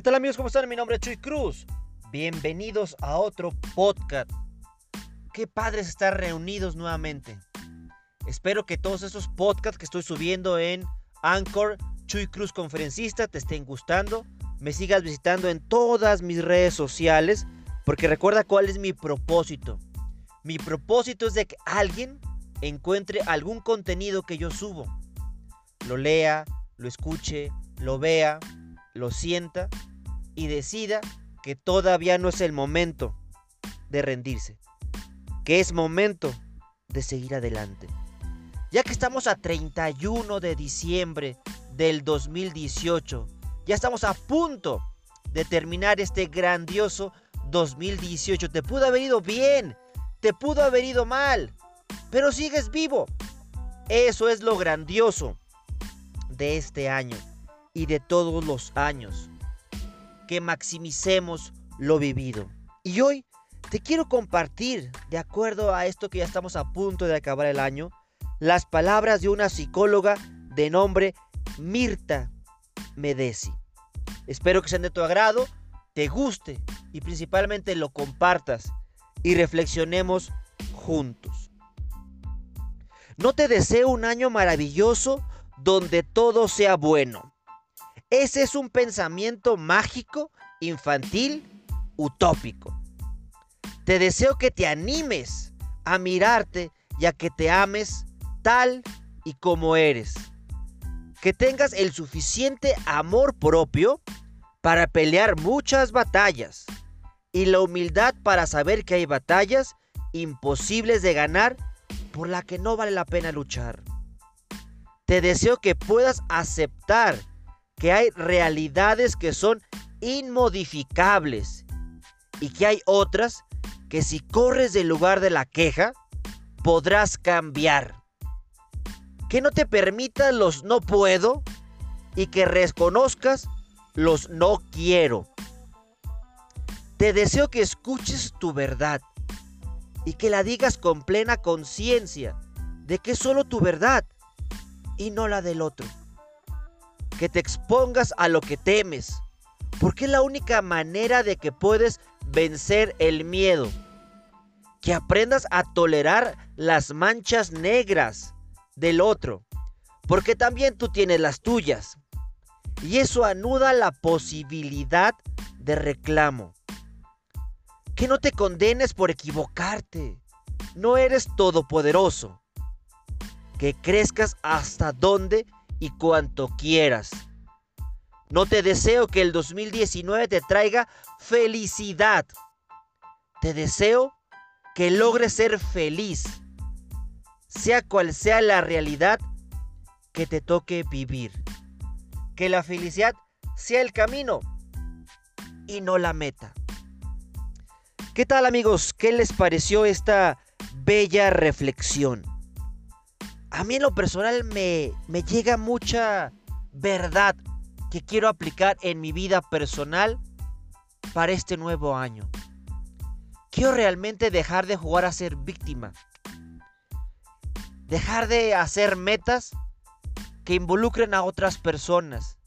¿Qué tal amigos? ¿Cómo están? Mi nombre es Chuy Cruz. Bienvenidos a otro podcast. Qué padres estar reunidos nuevamente. Espero que todos estos podcasts que estoy subiendo en Anchor, Chuy Cruz Conferencista, te estén gustando. Me sigas visitando en todas mis redes sociales. Porque recuerda cuál es mi propósito. Mi propósito es de que alguien encuentre algún contenido que yo subo. Lo lea, lo escuche, lo vea, lo sienta y decida que todavía no es el momento de rendirse. Que es momento de seguir adelante. Ya que estamos a 31 de diciembre del 2018, ya estamos a punto de terminar este grandioso 2018. Te pudo haber ido bien, te pudo haber ido mal, pero sigues vivo. Eso es lo grandioso de este año y de todos los años. Que maximicemos lo vivido. Y hoy te quiero compartir, de acuerdo a esto que ya estamos a punto de acabar el año, las palabras de una psicóloga de nombre Mirta Medesi. Espero que sean de tu agrado, te guste y principalmente lo compartas y reflexionemos juntos. No te deseo un año maravilloso donde todo sea bueno. Ese es un pensamiento mágico, infantil, utópico. Te deseo que te animes a mirarte y a que te ames tal y como eres. Que tengas el suficiente amor propio para pelear muchas batallas y la humildad para saber que hay batallas imposibles de ganar por la que no vale la pena luchar. Te deseo que puedas aceptar que hay realidades que son inmodificables y que hay otras que si corres del lugar de la queja, podrás cambiar. Que no te permitas los no puedo y que reconozcas los no quiero. Te deseo que escuches tu verdad y que la digas con plena conciencia de que es solo tu verdad y no la del otro. Que te expongas a lo que temes, porque es la única manera de que puedes vencer el miedo. Que aprendas a tolerar las manchas negras del otro, porque también tú tienes las tuyas. Y eso anuda la posibilidad de reclamo. Que no te condenes por equivocarte. No eres todopoderoso. Que crezcas hasta donde y cuanto quieras. No te deseo que el 2019 te traiga felicidad. Te deseo que logres ser feliz, sea cual sea la realidad que te toque vivir que la felicidad sea el camino y no la meta. ¿Qué tal amigos? ¿Qué les pareció esta bella reflexión? A mí en lo personal me, me llega mucha verdad que quiero aplicar en mi vida personal para este nuevo año. Quiero realmente dejar de jugar a ser víctima. Dejar de hacer metas que involucren a otras personas.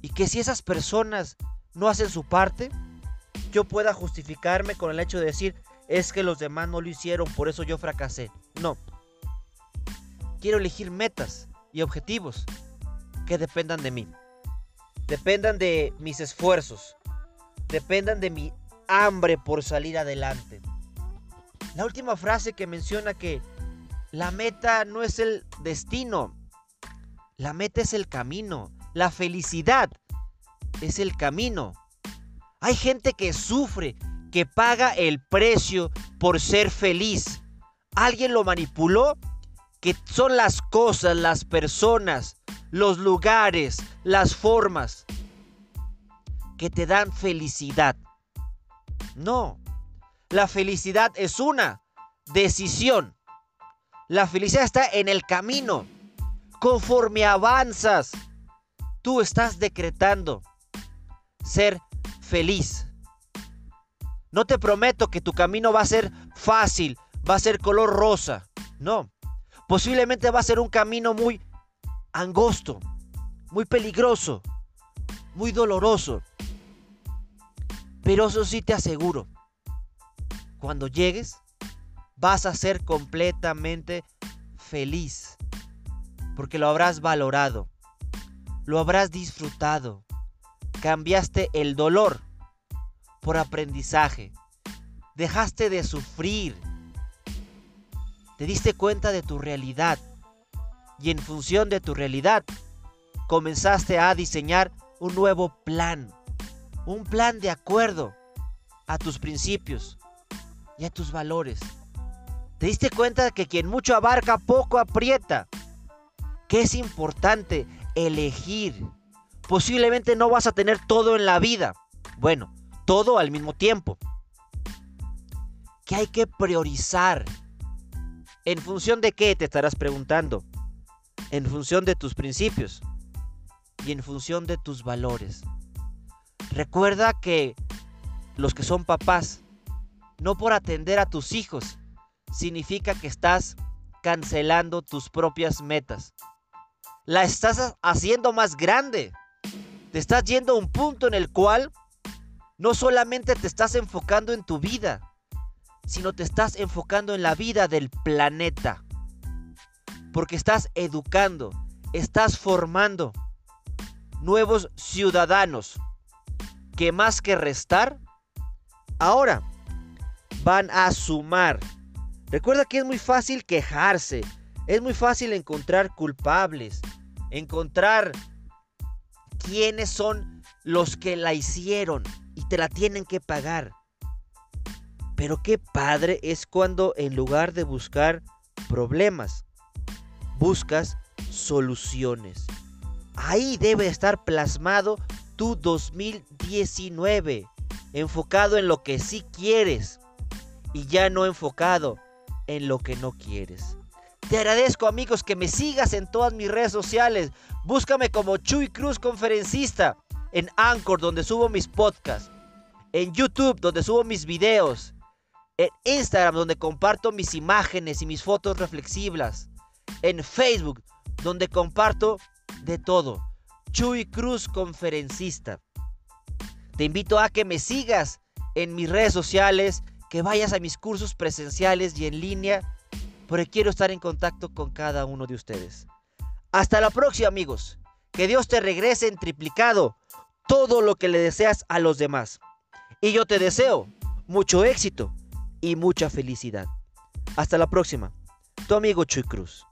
Y que si esas personas no hacen su parte, yo pueda justificarme con el hecho de decir, es que los demás no lo hicieron, por eso yo fracasé. No. Quiero elegir metas y objetivos que dependan de mí. Dependan de mis esfuerzos. Dependan de mi hambre por salir adelante. La última frase que menciona que la meta no es el destino, la meta es el camino. La felicidad es el camino. Hay gente que sufre, que paga el precio por ser feliz. ¿Alguien lo manipuló? Que son las cosas, las personas, los lugares, las formas que te dan felicidad. No, la felicidad es una decisión. La felicidad está en el camino. Conforme avanzas, tú estás decretando ser feliz. No te prometo que tu camino va a ser fácil, va a ser color rosa. No. Posiblemente va a ser un camino muy angosto, muy peligroso, muy doloroso. Pero eso sí te aseguro, cuando llegues vas a ser completamente feliz, porque lo habrás valorado, lo habrás disfrutado, cambiaste el dolor por aprendizaje, dejaste de sufrir, te diste cuenta de tu realidad y en función de tu realidad comenzaste a diseñar un nuevo plan, un plan de acuerdo a tus principios y a tus valores. Te diste cuenta de que quien mucho abarca poco aprieta, que es importante elegir. Posiblemente no vas a tener todo en la vida. Bueno, todo al mismo tiempo. Que hay que priorizar. ¿En función de qué? Te estarás preguntando. En función de tus principios y en función de tus valores. Recuerda que los que son papás, no por atender a tus hijos, significa que estás cancelando tus propias metas. La estás haciendo más grande. Te estás yendo a un punto en el cual no solamente te estás enfocando en tu vida, sino te estás enfocando en la vida del planeta. Porque estás educando, estás formando nuevos ciudadanos que más que restar, ahora van a sumar. Recuerda que es muy fácil quejarse, es muy fácil encontrar culpables, encontrar quiénes son los que la hicieron y te la tienen que pagar. Pero qué padre es cuando en lugar de buscar problemas, buscas soluciones. Ahí debe estar plasmado tu 2019, enfocado en lo que sí quieres y ya no enfocado en lo que no quieres. Te agradezco amigos que me sigas en todas mis redes sociales. Búscame como Chuy Cruz Conferencista en Anchor donde subo mis podcasts, en YouTube donde subo mis videos, en Instagram donde comparto mis imágenes y mis fotos reflexivas, en Facebook donde comparto de todo. Chuy Cruz Conferencista. Te invito a que me sigas en mis redes sociales, que vayas a mis cursos presenciales y en línea, porque quiero estar en contacto con cada uno de ustedes. Hasta la próxima amigos. Que Dios te regrese en triplicado todo lo que le deseas a los demás. Y yo te deseo mucho éxito y mucha felicidad. Hasta la próxima. Tu amigo Chuy Cruz.